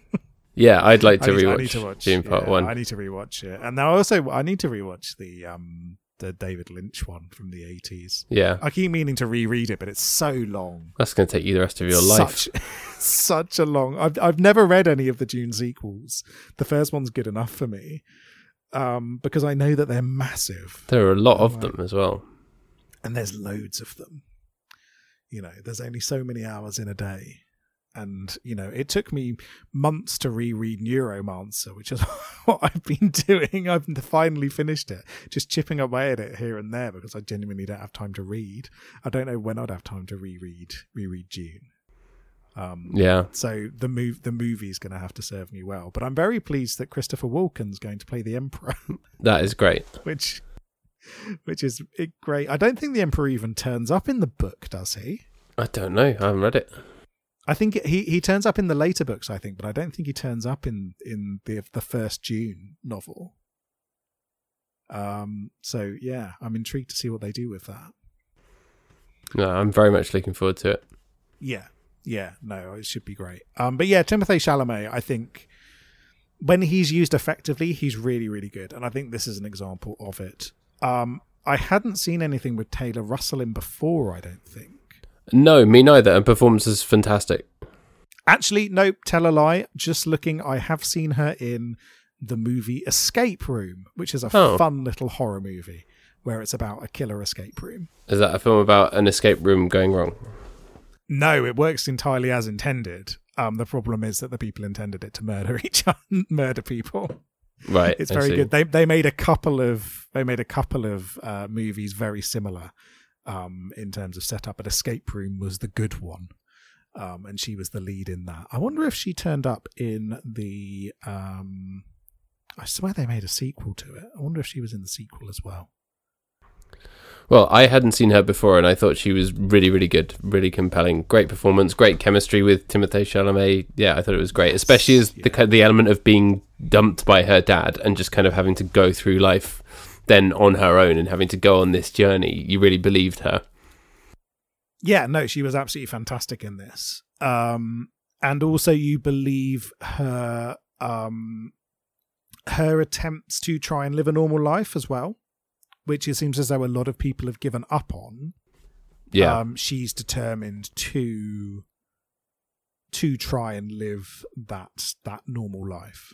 Yeah, I'd like I to need, I rewatch need to watch Dune Part yeah, One. I need to rewatch it, and now also I need to rewatch the um the David Lynch one from the eighties. Yeah, I keep meaning to reread it, but it's so long. that's going to take you the rest of your life. Such, (laughs) such a long. I've I've never read any of the Dune sequels. The first one's good enough for me, um, because I know that they're massive There are a lot of Right. them as well. and there's loads of them. You know, there's only so many hours in a day. And, you know, it took me months to reread Neuromancer, which is (laughs) what I've been doing. I've finally finished it, just chipping away at it here and there because I genuinely don't have time to read. I don't know when I'd have time to reread reread Dune. Um, Yeah, so the move the movie's going to have to serve me well. But I'm very pleased that Christopher Walken's going to play the Emperor, (laughs) that is great. which which is great. I don't think the Emperor even turns up in the book, does he? I don't know. I haven't read it. I think he he turns up in the later books, I think, but I don't think he turns up in in the the first Dune novel. Um. So yeah, I'm intrigued to see what they do with that. No, I'm very much looking forward to it. Yeah, yeah, no, it should be great. Um, but yeah, Timothée Chalamet, I think when he's used effectively, he's really, really good, and I think this is an example of it. Um, I hadn't seen anything with Taylor Russell in before. I don't think. No, me neither. And performance is fantastic. Actually, nope, tell a lie. Just looking, I have seen her in the movie Escape Room, which is a Oh. fun little horror movie where it's about a killer escape room. Is that a film about an escape room going wrong? No, it works entirely as intended. Um, the problem is that the people intended it to murder (laughs) each other, murder people. Right. It's very good. They they made a couple of they made a couple of uh, movies very similar um, in terms of setup, but Escape Room was the good one, um, and she was the lead in that. I wonder if she turned up in the. Um, I swear they made a sequel to it. I wonder if she was in the sequel as well. Well, I hadn't seen her before, and I thought she was really, really good, really compelling. Great performance, great chemistry with Timothée Chalamet. Yeah, I thought it was great, especially as the the element of being dumped by her dad and just kind of having to go through life then on her own and having to go on this journey. You really believed her. Yeah, no, she was absolutely fantastic in this. Um, and also, you believe her um, her attempts to try and live a normal life as well, which it seems as though a lot of people have given up on. Yeah, um, she's determined to to try and live that that normal life.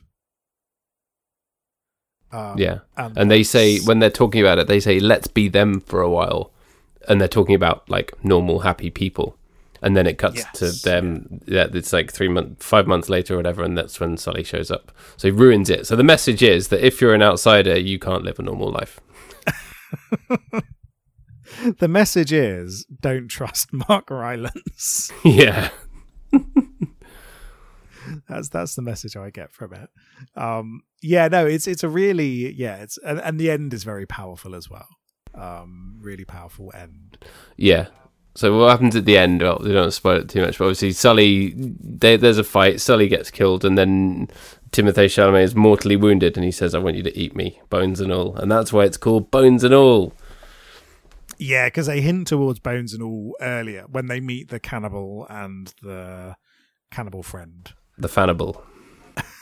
Um, yeah. And they say when they're talking about it, they say let's be them for a while, and they're talking about like normal, happy people. And then it cuts Yes, to them. Yeah, it's like three months, five months later, or whatever, and that's when Sully shows up. So he ruins it. So the message is that if you're an outsider, you can't live a normal life. (laughs) the message is don't trust (laughs) Mark Rylance. (laughs) yeah, that's that's the message I get from it. Um, yeah, no, it's it's a really yeah, it's and, and the end is very powerful as well. Um, really powerful end. yeah. So what happens at the end? Well, we don't spoil it too much, but obviously Sully, they, there's a fight. Sully gets killed, and then Timothée Chalamet is mortally wounded, and he says, "I want you to eat me, bones and all," and that's why it's called Bones and All. Yeah, because they hint towards Bones and all earlier when they meet the cannibal and the cannibal friend. The Fannibal.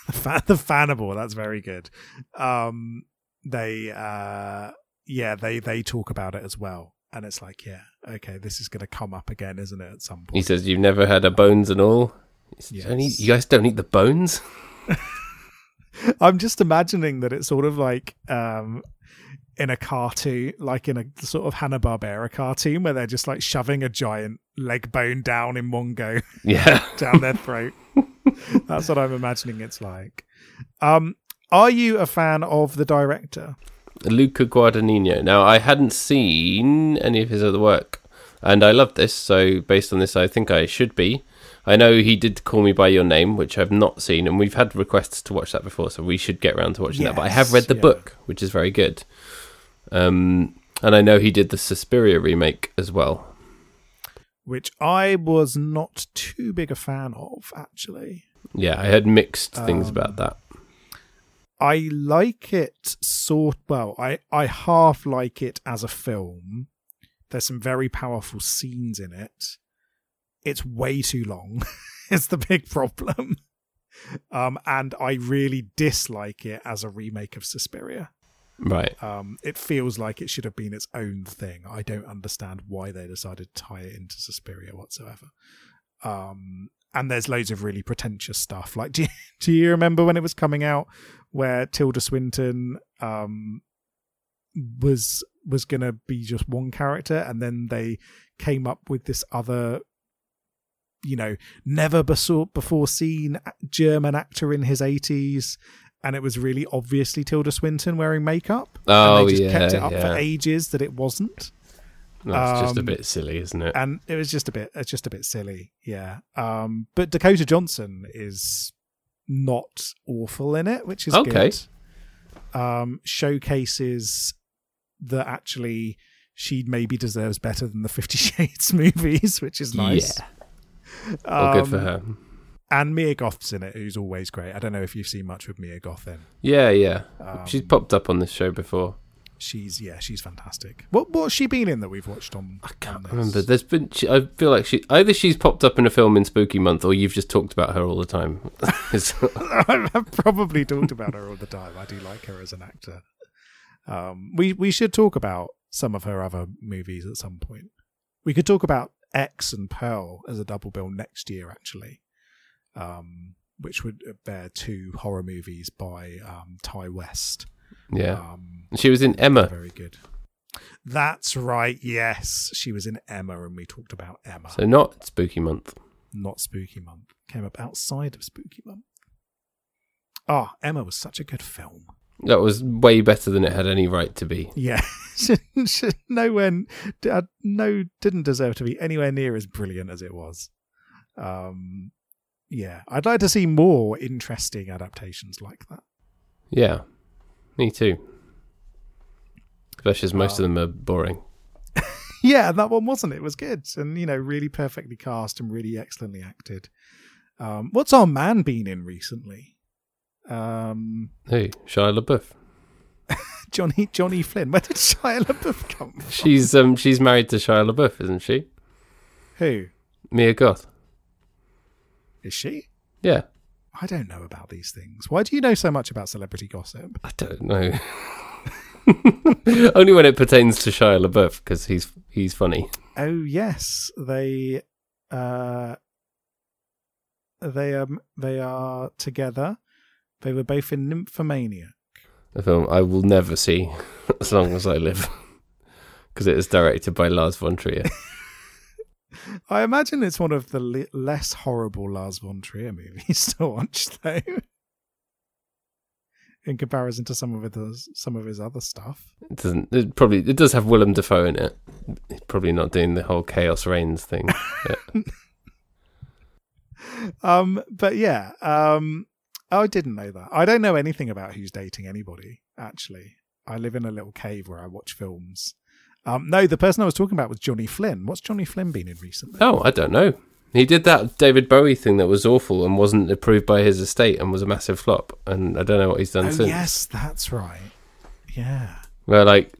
The, fa- the fannibal that's very good um they uh yeah they they talk about it as well and it's like yeah okay this is going to come up again isn't it at some point He says, "You've never had a bones and all." He says, "You don't eat- you guys don't eat the bones. (laughs) i'm just imagining that it's sort of like um in a cartoon like in a sort of hanna-barbera cartoon where they're just like shoving a giant leg bone down in one go Yeah, (laughs) down their throat. (laughs) (laughs) That's what I'm imagining it's like. Um, are you a fan of the director? Luca Guadagnino. Now, I hadn't seen any of his other work, and I love this. So, based on this, I think I should be. I know he did Call Me by Your Name, which I've not seen, and we've had requests to watch that before, so we should get around to watching that. But I have read the yeah. book, which is very good. Um, and I know he did the Suspiria remake as well. Which I was not too big a fan of, actually. Yeah, I heard mixed things Um, about that. I like it sort well, I, I half like it as a film. There's some very powerful scenes in it. It's way too long. (laughs) it's the big problem. Um, and I really dislike it as a remake of Suspiria. Right. Um, it feels like it should have been its own thing. I don't understand why they decided to tie it into Suspiria whatsoever. Um, and there's loads of really pretentious stuff. Like, do you, (laughs) do you remember when it was coming out where Tilda Swinton um, was was going to be just one character, and then they came up with this other, you know, never before before seen German actor in his eighties, and it was really obviously Tilda Swinton wearing makeup. Oh, and they just yeah, kept it up for ages that it wasn't That's just a Um, bit silly, isn't it? and it was just a bit it's just a bit silly yeah um but dakota johnson is not awful in it which is Okay. good um showcases that actually she maybe deserves better than the 50 (laughs) shades movies which is nice Yeah. Well, good for Um, her. and mia goth's in it who's always great i don't know if you've seen much with mia goth in Yeah, yeah. um, She's popped up on this show before. She's yeah she's fantastic what what's she been in that we've watched on I can't on remember. There's been. She, I feel like she either she's popped up in a film in Spooky Month, or you've just talked about her all the time. (laughs) (laughs) I've probably talked about her all the time. I do like her as an actor. Um, we we should talk about some of her other movies at some point. We could talk about X and Pearl as a double bill next year, actually, um, which would bear two horror movies by um, Ti West. Yeah, Um, she was in Emma. very good. That's right. Yes, she was in Emma, and we talked about Emma. So not Spooky Month. not Spooky Month. Came up outside of Spooky Month. Ah, Emma was such a good film. That was way better than it had any right to be. Yeah, (laughs) nowhere, uh, no, didn't deserve to be anywhere near as brilliant as it was. Um, yeah, I'd like to see more interesting adaptations like that. Yeah, me too. Especially as most of them are boring. (laughs) Yeah, that one wasn't. It was good, and you know, really perfectly cast and really excellently acted. Um, what's our man been in recently? Um, Who? Shia LaBeouf. (laughs) Johnny Johnny Flynn. Where did Shia LaBeouf come from? She's um she's married to Shia LaBeouf, isn't she? Who Mia Goth. is she? Yeah, I don't know about these things. Why do you know so much about celebrity gossip? I don't know. (laughs) Only when it pertains to Shia LaBeouf because he's he's funny. Oh yes, they uh they um they are together. They were both in Nymphomaniac. A film I will never see (laughs) as long as I live because it is directed by Lars von Trier. (laughs) I imagine it's one of the le- less horrible Lars von Trier movies (laughs) to watch, though, in comparison to some of his some of his other stuff. It doesn't. It probably it does have Willem Dafoe in it. He's probably not doing the whole Chaos Reigns thing. (laughs) Um, but yeah, um, I didn't know that. I don't know anything about who's dating anybody. Actually, I live in a little cave where I watch films. Um, no, the person I was talking about was Johnny Flynn. What's Johnny Flynn been in recently? Oh, I don't know. He did that David Bowie thing that was awful and wasn't approved by his estate and was a massive flop. And I don't know what he's done Oh, since. yes, that's right. Yeah. Where like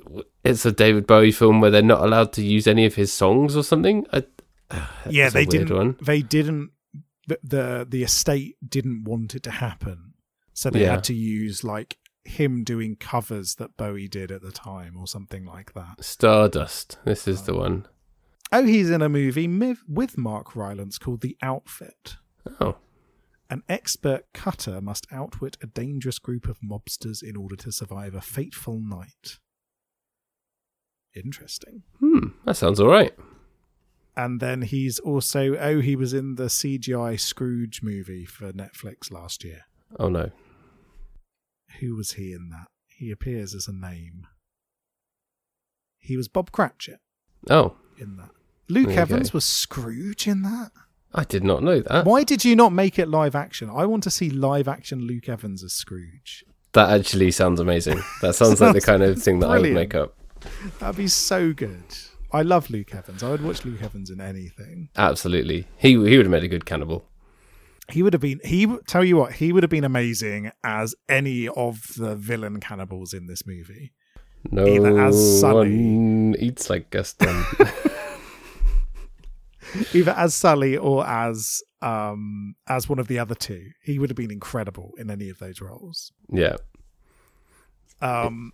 it's a David Bowie film where they're not allowed to use any of his songs or something. I, (sighs) yeah, they didn't. one. They didn't. The, the the estate didn't want it to happen, so they Yeah. had to use like him doing covers that Bowie did at the time or something like that. Stardust. This is the one. Oh, he's in a movie with Mark Rylance called The Outfit. Oh, An expert cutter must outwit a dangerous group of mobsters in order to survive a fateful night. Interesting. hmm. That sounds all right. And then he's also oh he was in the CGI Scrooge movie for Netflix last year. Oh no. Who was he in that? He appears as a name. He was Bob Cratchit Oh, in that. Luke Okay. Evans was Scrooge in that. I did not know that. Why did you not make it live action? I want to see live action Luke Evans as Scrooge. That actually sounds amazing. That sounds like the kind of thing that I would make up. That'd be so good. I love Luke Evans. I would watch Luke Evans in anything. Absolutely. He he would have made a good cannibal. He would have been. He tell you what. He would have been amazing as any of the villain cannibals in this movie. No Either as Sully- one eats like Gaston. (laughs) Either as Sully or as um as one of the other two. He would have been incredible in any of those roles. yeah. Um,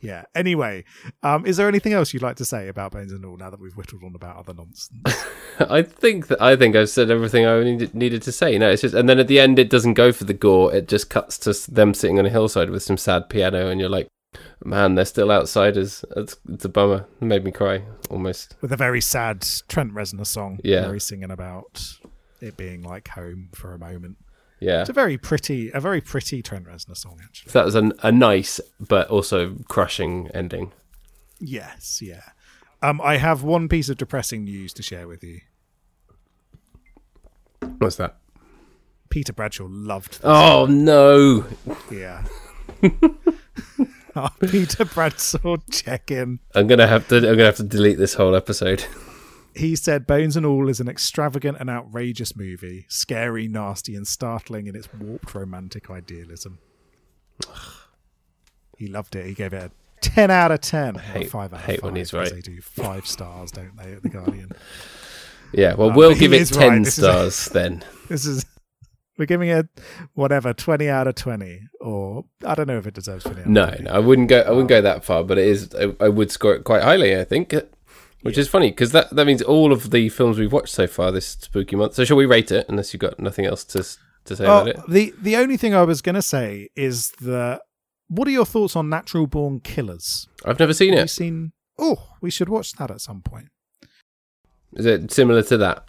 yeah. Anyway, um, is there anything else you'd like to say about Bones and All now that we've whittled on about other nonsense? (laughs) I think that I think I've said everything I needed, needed to say. No, it's just, and then at the end, it doesn't go for the gore. It just cuts to them sitting on a hillside with some sad piano, and you're like, man, they're still outsiders. It's, it's a bummer. It made me cry almost. With a very sad Trent Reznor song, Yeah. where he's singing about it being like home for a moment. Yeah, It's a very pretty, a very pretty Trent Reznor song, actually. that was a, a nice but also crushing ending. Yes, yeah. Um, I have one piece of depressing news to share with you. What's that? Peter Bradshaw loved this. Oh no! Yeah. (laughs) Peter Bradshaw check in. I'm gonna have to. I'm gonna have to delete this whole episode. (laughs) He said Bones and All is an extravagant and outrageous movie, scary, nasty, and startling in its warped romantic idealism. He loved it. He gave it a 10 out of 10. Or hate- five out hate of when five, he's right. They do five stars, don't they, at The Guardian? (laughs) Yeah, well, Uh, we'll give it ten right, this is- stars (laughs) then. this is. We're giving it whatever, 20 out of 20. Or I don't know if it deserves 20 out No, 20. no, I wouldn't go. I wouldn't go that far, but it is. I, I would score it quite highly. I think, which is funny because that that means all of the films we've watched so far this spooky month. So shall we rate it? Unless you've got nothing else to to say Oh, about it. the the only thing I was going to say is that what are your thoughts on Natural Born Killers? I've never seen Have you it. seen? Oh, we should watch that at some point. Is it similar to that?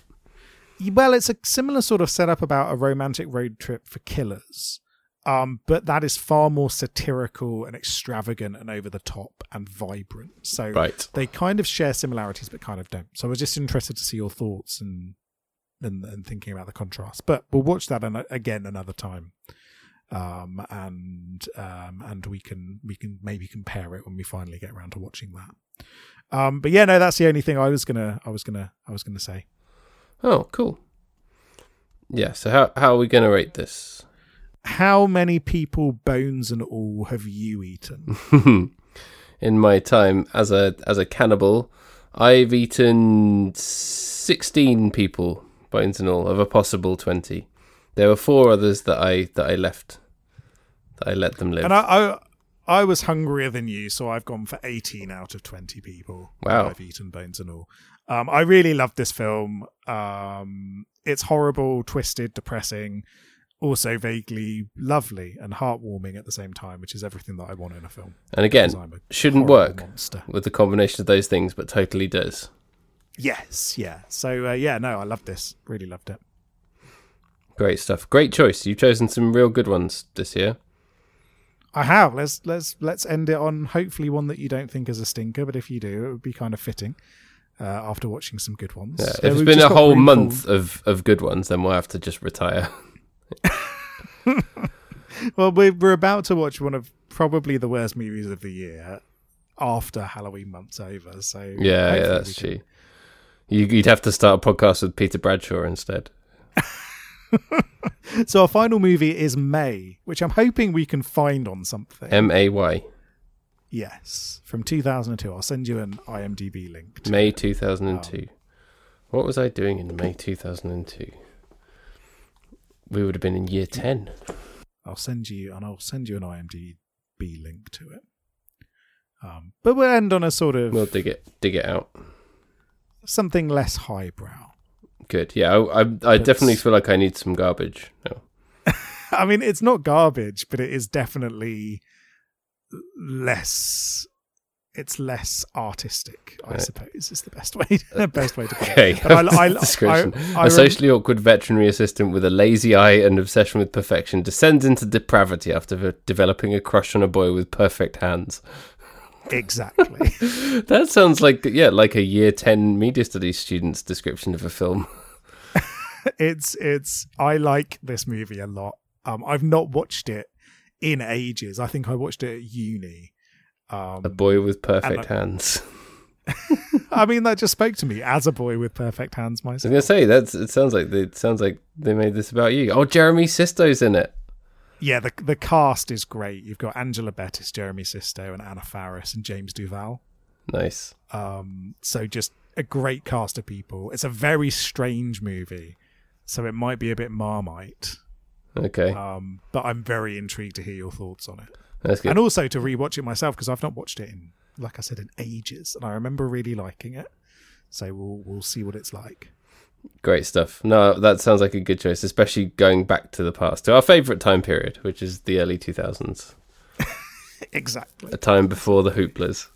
Well, it's a similar sort of setup about a romantic road trip for killers, um, but that is far more satirical and extravagant and over the top and vibrant. So Right. they kind of share similarities, but kind of don't. So I was just interested to see your thoughts and and, and thinking about the contrast. But we'll watch that an, again another time, um, and um, and we can we can maybe compare it when we finally get around to watching that. Um, but yeah, no, that's the only thing I was gonna I was gonna I was gonna say. Oh, cool. Yeah. So how how are we going to rate this? How many people, bones and all, have you eaten? (laughs) In my time as a as a cannibal, I've eaten sixteen people, bones and all, of a possible twenty. There were four others that I that I left. That I let them live. and I, I, I was hungrier than you, so I've gone for eighteen out of twenty people. Wow. I've eaten bones and all. Um, I really loved this film. Um, it's horrible, twisted, depressing, also vaguely lovely and heartwarming at the same time, which is everything that I want in a film. and again, shouldn't work Monster. with the combination of those things, but totally does. Yes, yeah. So uh, yeah, no, I loved this. Really loved it. Great stuff. Great choice. You've chosen some real good ones this year. I have. Let's let's let's end it on hopefully one that you don't think is a stinker, but if you do, it would be kind of fitting. Uh, after watching some good ones. Yeah, Uh, if it's we've been a whole month of, of good ones, then we'll have to just retire. (laughs) Well, we're about to watch one of probably the worst movies of the year after Halloween month's over. So Yeah, yeah that's can- true. You, you'd have to start a podcast with Peter Bradshaw instead. (laughs) So our final movie is May, which I'm hoping we can find on something. M A Y, yes, from 2002. I'll send you an IMDb link. to May it. 2002. Um, what was I doing in May 2002? We would have been in year 10. I'll send you and I'll send you an IMDb link to it. Um, but we'll end on a sort of We'll dig it, dig it out. something less highbrow. Good. Yeah, I, I, I definitely feel like I need some garbage. No. (laughs) I mean, it's not garbage, but it is definitely less. It's less artistic, I Right. suppose, is the best (laughs) way. The best way to put Okay. it. But I, I, Description. I- I a socially awkward veterinary assistant with a lazy eye and obsession with perfection descends into depravity after ve- developing a crush on a boy with perfect hands. exactly. (laughs) That sounds like yeah, like a year ten media studies student's description of a film. (laughs) it's it's. I like this movie a lot. Um, I've not watched it in ages. I think I watched it at uni. Um, A boy with perfect I- hands. (laughs) I mean, that just spoke to me as a boy with perfect hands myself. I was myself. gonna say that's. It sounds like they, it sounds like they made this about you. Oh, Jeremy Sisto's in it. Yeah, the the cast is great. You've got Angela Bettis, Jeremy Sisto, and Anna Faris, and James Duval. Nice. Um, so just a great cast of people. It's a very strange movie, so it might be a bit marmite. Okay. Um, but I'm very intrigued to hear your thoughts on it. That's good. and also to rewatch it myself because I've not watched it in, like I said, in ages, and I remember really liking it. So we'll we'll see what it's like. Great stuff. No, that sounds like a good choice, especially going back to the past, to our favourite time period, which is the early 2000s, (laughs) Exactly. a time before the Hooplas.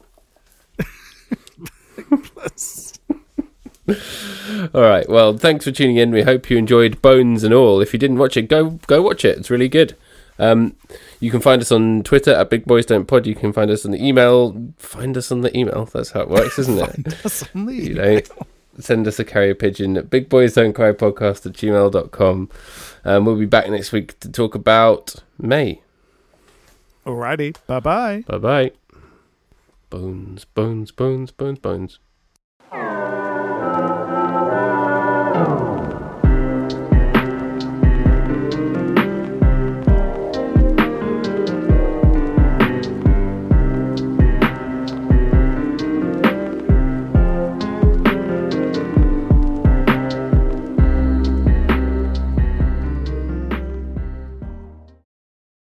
(laughs) all right. Well, thanks for tuning in. We hope you enjoyed Bones and All. If you didn't watch it, go go watch it. It's really good. Um, you can find us on Twitter at Big Boys Don't Pod. You can find us on the email. Find us on the email. That's how it works, isn't it? That's on the you know, send us a carrier pigeon at big boys don't cry podcast at gmail.com. Um, we'll be back next week to talk about May. Alrighty. Bye bye. Bye bye. Bones, bones, bones, bones, bones.